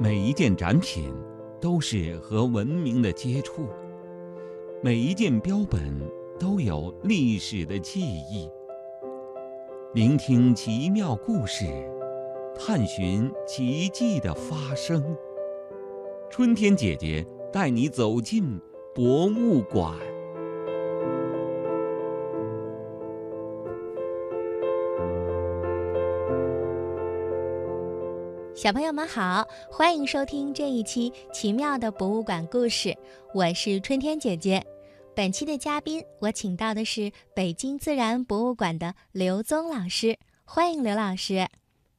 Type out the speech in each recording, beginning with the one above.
每一件展品都是和文明的接触，每一件标本都有历史的记忆。聆听奇妙故事，探寻奇迹的发生。春天姐姐带你走进博物馆。小朋友们好，欢迎收听这一期奇妙的博物馆故事。我是春天姐姐。本期的嘉宾，我请到的是北京自然博物馆的刘宗老师，欢迎刘老师。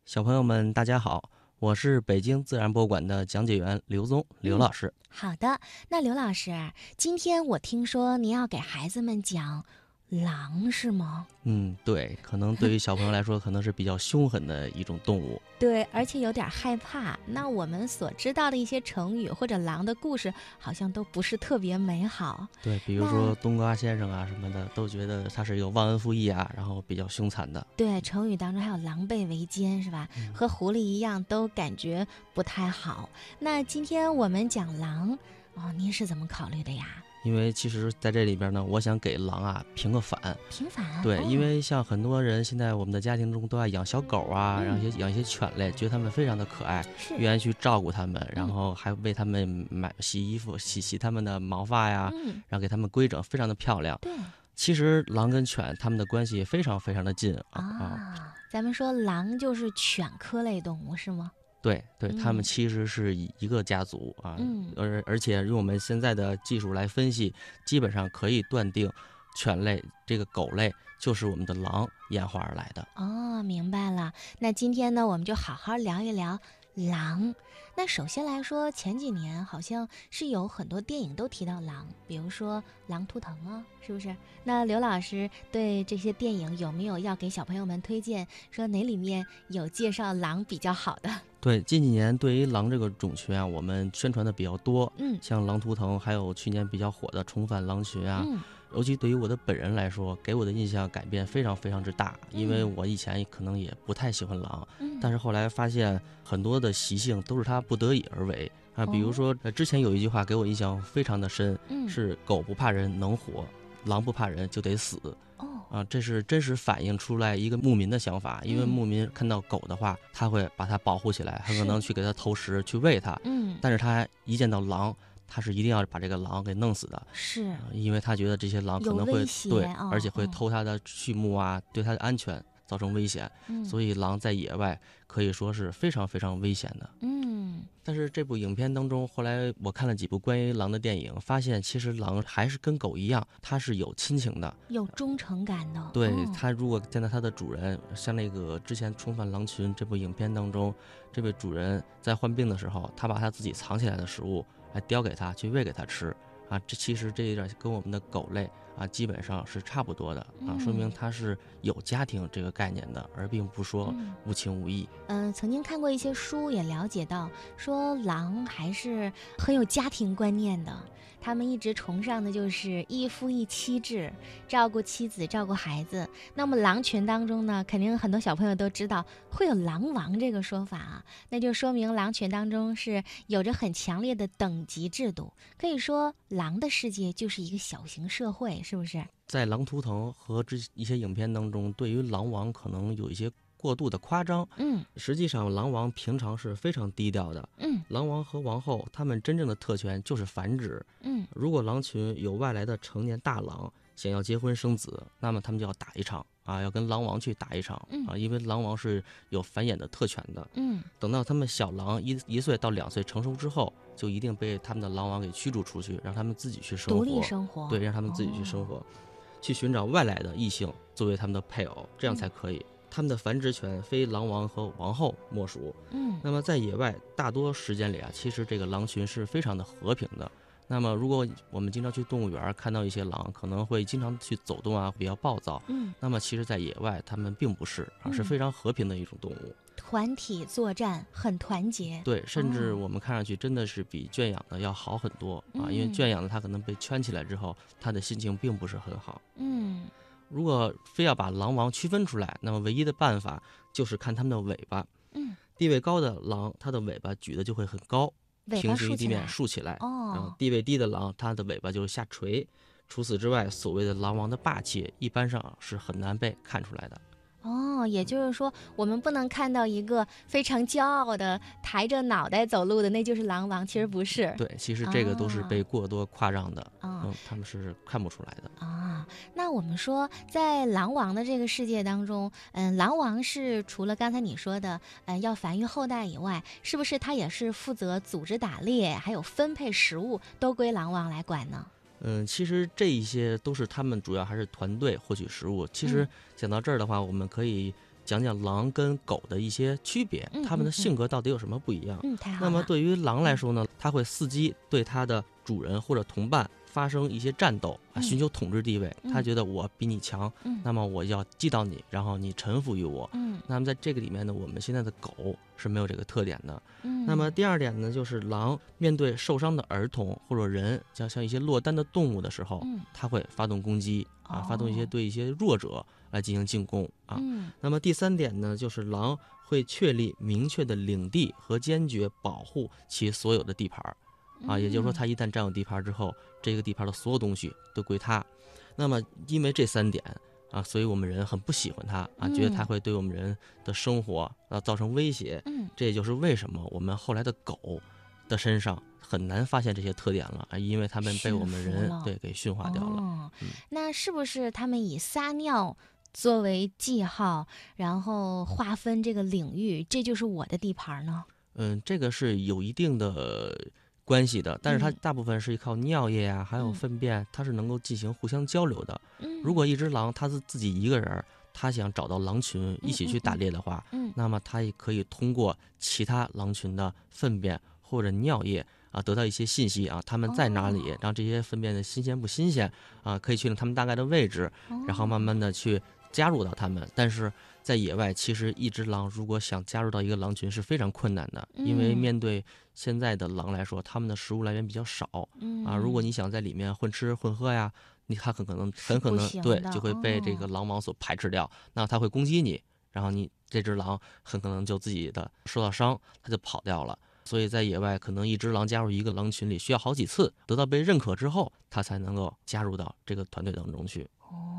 小朋友们，大家好，我是北京自然博物馆的讲解员刘宗，刘老师。好的，那刘老师，今天我听说您要给孩子们讲。狼是吗？嗯，对，可能对于小朋友来说，可能是比较凶狠的一种动物。对，而且有点害怕。那我们所知道的一些成语或者狼的故事，好像都不是特别美好。对，比如说冬瓜先生啊什么的，都觉得他是有忘恩负义啊，然后比较凶残的。对，成语当中还有狼狈为奸，是吧？和狐狸一样，都感觉不太好。那今天我们讲狼，哦，您是怎么考虑的呀？因为其实在这里边呢，我想给狼啊平个反。平反。对，因为像很多人现在我们的家庭中都爱养小狗啊，然后也养一些犬类，觉得它们非常的可爱，愿意去照顾它们，然后还为它们买洗衣服、洗洗它们的毛发呀，然后给它们规整，非常的漂亮。对。其实狼跟犬它们的关系非常非常的近啊。咱们说狼就是犬科类动物是吗？对对，他们其实是一个家族啊，而而且用我们现在的技术来分析，基本上可以断定，犬类这个狗类就是我们的狼演化而来的。哦，明白了。那今天呢，我们就好好聊一聊狼。那首先来说，前几年好像是有很多电影都提到狼，比如说《狼图腾》啊，是不是？那刘老师对这些电影有没有要给小朋友们推荐？说哪里面有介绍狼比较好的？对，近几年对于狼这个种群啊，我们宣传的比较多。嗯，像《狼图腾》，还有去年比较火的《重返狼群》啊。嗯。尤其对于我的本人来说，给我的印象改变非常非常之大，因为我以前可能也不太喜欢狼，但是后来发现很多的习性都是它不得已而为啊。比如说，之前有一句话给我印象非常的深，是“狗不怕人能活，狼不怕人就得死”。啊，这是真实反映出来一个牧民的想法，因为牧民看到狗的话，他会把它保护起来，很可能去给它投食，去喂它。嗯，但是他一见到狼。他是一定要把这个狼给弄死的，是，因为他觉得这些狼可能会对，而且会偷他的畜牧啊，对他的安全造成危险，所以狼在野外可以说是非常非常危险的。嗯，但是这部影片当中，后来我看了几部关于狼的电影，发现其实狼还是跟狗一样，它是有亲情的，有忠诚感的。对，它如果见到它的主人，像那个之前《重返狼群》这部影片当中，这位主人在患病的时候，他把他自己藏起来的食物。来叼给他去喂给他吃，啊，这其实这一点跟我们的狗类啊基本上是差不多的啊，说明他是有家庭这个概念的，而并不说无情无义。嗯，曾经看过一些书，也了解到说狼还是很有家庭观念的。他们一直崇尚的就是一夫一妻制，照顾妻子，照顾孩子。那么狼群当中呢，肯定很多小朋友都知道会有狼王这个说法啊，那就说明狼群当中是有着很强烈的等级制度。可以说，狼的世界就是一个小型社会，是不是？在《狼图腾》和这一些影片当中，对于狼王可能有一些。过度的夸张，嗯，实际上狼王平常是非常低调的，嗯，狼王和王后他们真正的特权就是繁殖，嗯，如果狼群有外来的成年大狼想要结婚生子，那么他们就要打一场啊，要跟狼王去打一场啊，因为狼王是有繁衍的特权的，嗯，等到他们小狼一一岁到两岁成熟之后，就一定被他们的狼王给驱逐出去，让他们自己去生活，独立生活，对，让他们自己去生活，去寻找外来的异性作为他们的配偶，这样才可以。他们的繁殖权非狼王和王后莫属。嗯，那么在野外大多时间里啊，其实这个狼群是非常的和平的。那么如果我们经常去动物园看到一些狼，可能会经常去走动啊，比较暴躁。嗯，那么其实，在野外它们并不是，而是非常和平的一种动物。团体作战很团结。对，甚至我们看上去真的是比圈养的要好很多啊，因为圈养的它可能被圈起来之后，它的心情并不是很好。嗯。如果非要把狼王区分出来，那么唯一的办法就是看它们的尾巴。嗯，地位高的狼，它的尾巴举的就会很高，平行于地面竖起来。哦，地位低的狼，它的尾巴就是下垂。除此之外，所谓的狼王的霸气，一般上是很难被看出来的。哦，也就是说，我们不能看到一个非常骄傲的抬着脑袋走路的，那就是狼王。其实不是。对，其实这个都是被过多夸张的。嗯，他们是看不出来的。啊，那我们说，在狼王的这个世界当中，嗯，狼王是除了刚才你说的，嗯，要繁育后代以外，是不是他也是负责组织打猎，还有分配食物，都归狼王来管呢？嗯，其实这一些都是他们主要还是团队获取食物。其实讲到这儿的话，我们可以讲讲狼跟狗的一些区别，它们的性格到底有什么不一样？嗯，太好那么对于狼来说呢，它会伺机对它的主人或者同伴。发生一些战斗啊，寻求统治地位，他觉得我比你强，那么我要击倒你，然后你臣服于我。嗯，那么在这个里面呢，我们现在的狗是没有这个特点的。嗯，那么第二点呢，就是狼面对受伤的儿童或者人，像像一些落单的动物的时候，它会发动攻击啊，发动一些对一些弱者来进行进攻啊。嗯，那么第三点呢，就是狼会确立明确的领地和坚决保护其所有的地盘儿。啊，也就是说，它一旦占有地盘之后，这个地盘的所有东西都归他。那么，因为这三点啊，所以我们人很不喜欢他啊，觉得他会对我们人的生活啊造成威胁。嗯，这也就是为什么我们后来的狗的身上很难发现这些特点了啊，因为他们被我们人对给驯化掉了。哦，那是不是他们以撒尿作为记号，然后划分这个领域，这就是我的地盘呢？嗯，这个是有一定的。关系的，但是它大部分是靠尿液啊，还有粪便，它是能够进行互相交流的。如果一只狼它是自己一个人，它想找到狼群一起去打猎的话，那么它也可以通过其他狼群的粪便或者尿液啊，得到一些信息啊，它们在哪里，然后这些粪便的新鲜不新鲜啊，可以确定它们大概的位置，然后慢慢的去加入到他们。但是在野外，其实一只狼如果想加入到一个狼群是非常困难的，因为面对现在的狼来说，它们的食物来源比较少啊。如果你想在里面混吃混喝呀，你它很可能很可能对就会被这个狼王所排斥掉，那它会攻击你，然后你这只狼很可能就自己的受到伤，它就跑掉了。所以在野外，可能一只狼加入一个狼群里需要好几次，得到被认可之后，它才能够加入到这个团队当中去。哦，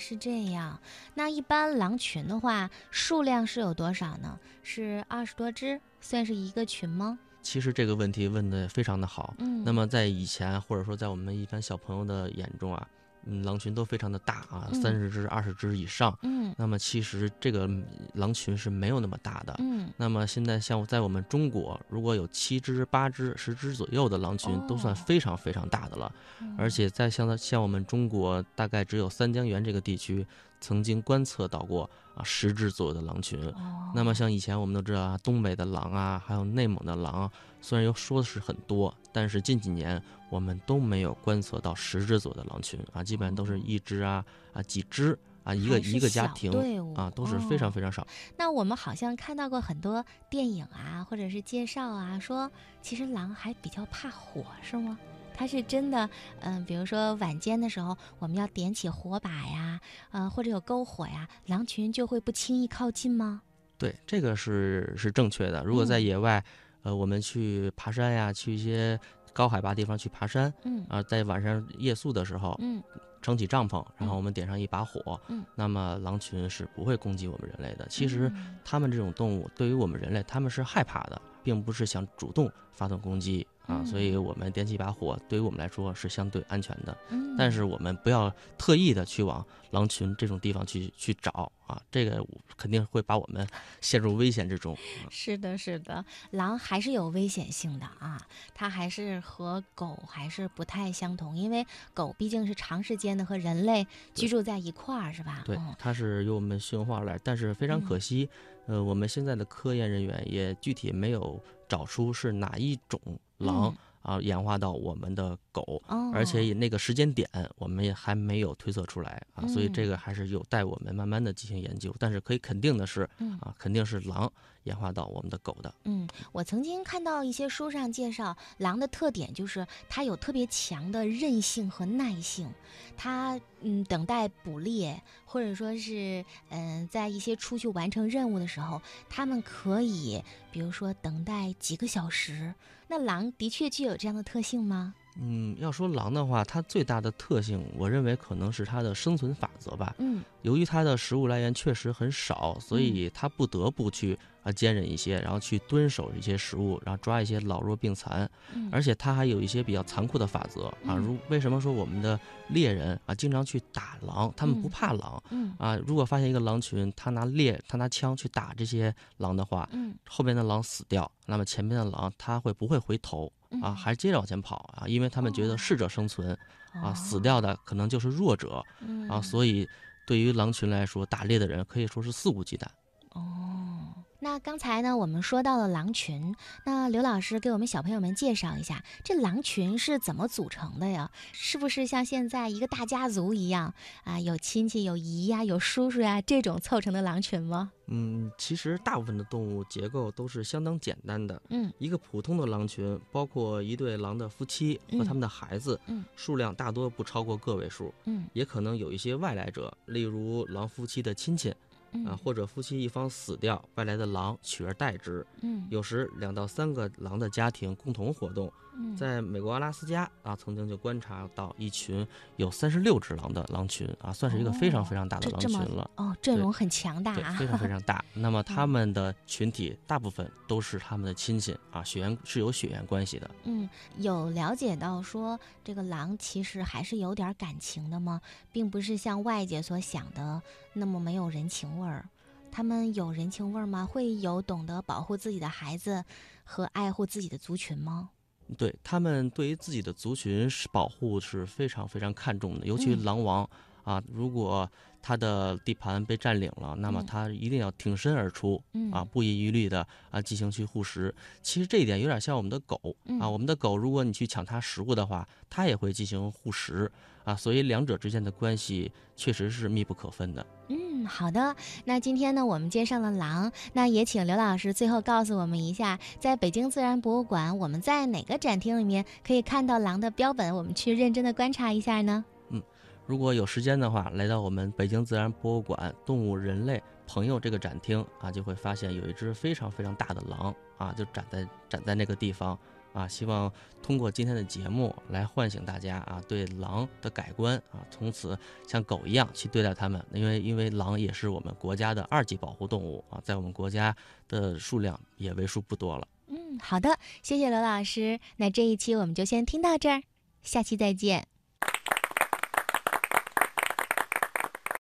是这样。那一般狼群的话，数量是有多少呢？是二十多只，算是一个群吗？其实这个问题问的非常的好。嗯。那么在以前，或者说在我们一般小朋友的眼中啊。嗯，狼群都非常的大啊，三十只、二十只以上。嗯，那么其实这个狼群是没有那么大的。嗯，那么现在像在我们中国，如果有七只、八只、十只左右的狼群，都算非常非常大的了。而且在像像我们中国，大概只有三江源这个地区曾经观测到过啊十只左右的狼群。那么像以前我们都知道啊，东北的狼啊，还有内蒙的狼，虽然又说的是很多，但是近几年。我们都没有观测到十只左右的狼群啊，基本上都是一只啊啊几只啊一个一个家庭啊都是非常非常少。那我们好像看到过很多电影啊，或者是介绍啊，说其实狼还比较怕火，是吗？它是真的，嗯，比如说晚间的时候，我们要点起火把呀，呃，或者有篝火呀，狼群就会不轻易靠近吗？对，这个是是正确的。如果在野外，呃，我们去爬山呀，去一些。高海拔地方去爬山，嗯啊，在晚上夜宿的时候，嗯，撑起帐篷，然后我们点上一把火，嗯，那么狼群是不会攻击我们人类的。其实，它们这种动物对于我们人类，他们是害怕的，并不是想主动发动攻击。啊，所以我们点起一把火，对于我们来说是相对安全的。嗯，但是我们不要特意的去往狼群这种地方去去找啊，这个肯定会把我们陷入危险之中。是的，是的，狼还是有危险性的啊，它还是和狗还是不太相同，因为狗毕竟是长时间的和人类居住在一块儿，是吧？对，它是由我们驯化来，但是非常可惜，呃，我们现在的科研人员也具体没有找出是哪一种。狼啊，演化到我们的狗，而且以那个时间点，我们也还没有推测出来啊，所以这个还是有待我们慢慢的进行研究。但是可以肯定的是，啊，肯定是狼演化到我们的狗的。嗯，我曾经看到一些书上介绍，狼的特点就是它有特别强的韧性和耐性，它嗯等待捕猎，或者说是嗯在一些出去完成任务的时候，它们可以比如说等待几个小时。那狼的确具有这样的特性吗？嗯，要说狼的话，它最大的特性，我认为可能是它的生存法则吧。嗯，由于它的食物来源确实很少，所以它不得不去。啊，坚韧一些，然后去蹲守一些食物，然后抓一些老弱病残，而且它还有一些比较残酷的法则啊。如为什么说我们的猎人啊经常去打狼？他们不怕狼啊。如果发现一个狼群，他拿猎，他拿枪去打这些狼的话，嗯后边的狼死掉，那么前面的狼他会不会回头啊？还是接着往前跑啊？因为他们觉得适者生存啊，死掉的可能就是弱者啊。所以对于狼群来说，打猎的人可以说是肆无忌惮。哦。那刚才呢，我们说到了狼群，那刘老师给我们小朋友们介绍一下，这狼群是怎么组成的呀？是不是像现在一个大家族一样啊，有亲戚、有姨呀、有叔叔呀这种凑成的狼群吗？嗯，其实大部分的动物结构都是相当简单的。嗯，一个普通的狼群，包括一对狼的夫妻和他们的孩子，嗯，数量大多不超过个位数。嗯，也可能有一些外来者，例如狼夫妻的亲戚。啊，或者夫妻一方死掉，外来的狼取而代之。嗯，有时两到三个狼的家庭共同活动。嗯在美国阿拉斯加啊，曾经就观察到一群有三十六只狼的狼群啊，算是一个非常非常大的狼群了。哦，阵容很强大啊，非常非常大。那么他们的群体大部分都是他们的亲戚啊，血缘是有血缘关系的。嗯，有了解到说这个狼其实还是有点感情的吗？并不是像外界所想的那么没有人情味儿。他们有人情味儿吗？会有懂得保护自己的孩子和爱护自己的族群吗？对他们对于自己的族群是保护是非常非常看重的，尤其狼王啊，如果他的地盘被占领了，那么他一定要挺身而出啊，不遗余力的啊进行去护食。其实这一点有点像我们的狗啊，我们的狗如果你去抢它食物的话，它也会进行护食啊，所以两者之间的关系确实是密不可分的。嗯，好的。那今天呢，我们介绍了狼，那也请刘老师最后告诉我们一下，在北京自然博物馆，我们在哪个展厅里面可以看到狼的标本？我们去认真的观察一下呢？如果有时间的话，来到我们北京自然博物馆“动物、人类、朋友”这个展厅啊，就会发现有一只非常非常大的狼啊，就展在展在那个地方。啊，希望通过今天的节目来唤醒大家啊，对狼的改观啊，从此像狗一样去对待它们。因为因为狼也是我们国家的二级保护动物啊，在我们国家的数量也为数不多了。嗯，好的，谢谢罗老师。那这一期我们就先听到这儿，下期再见。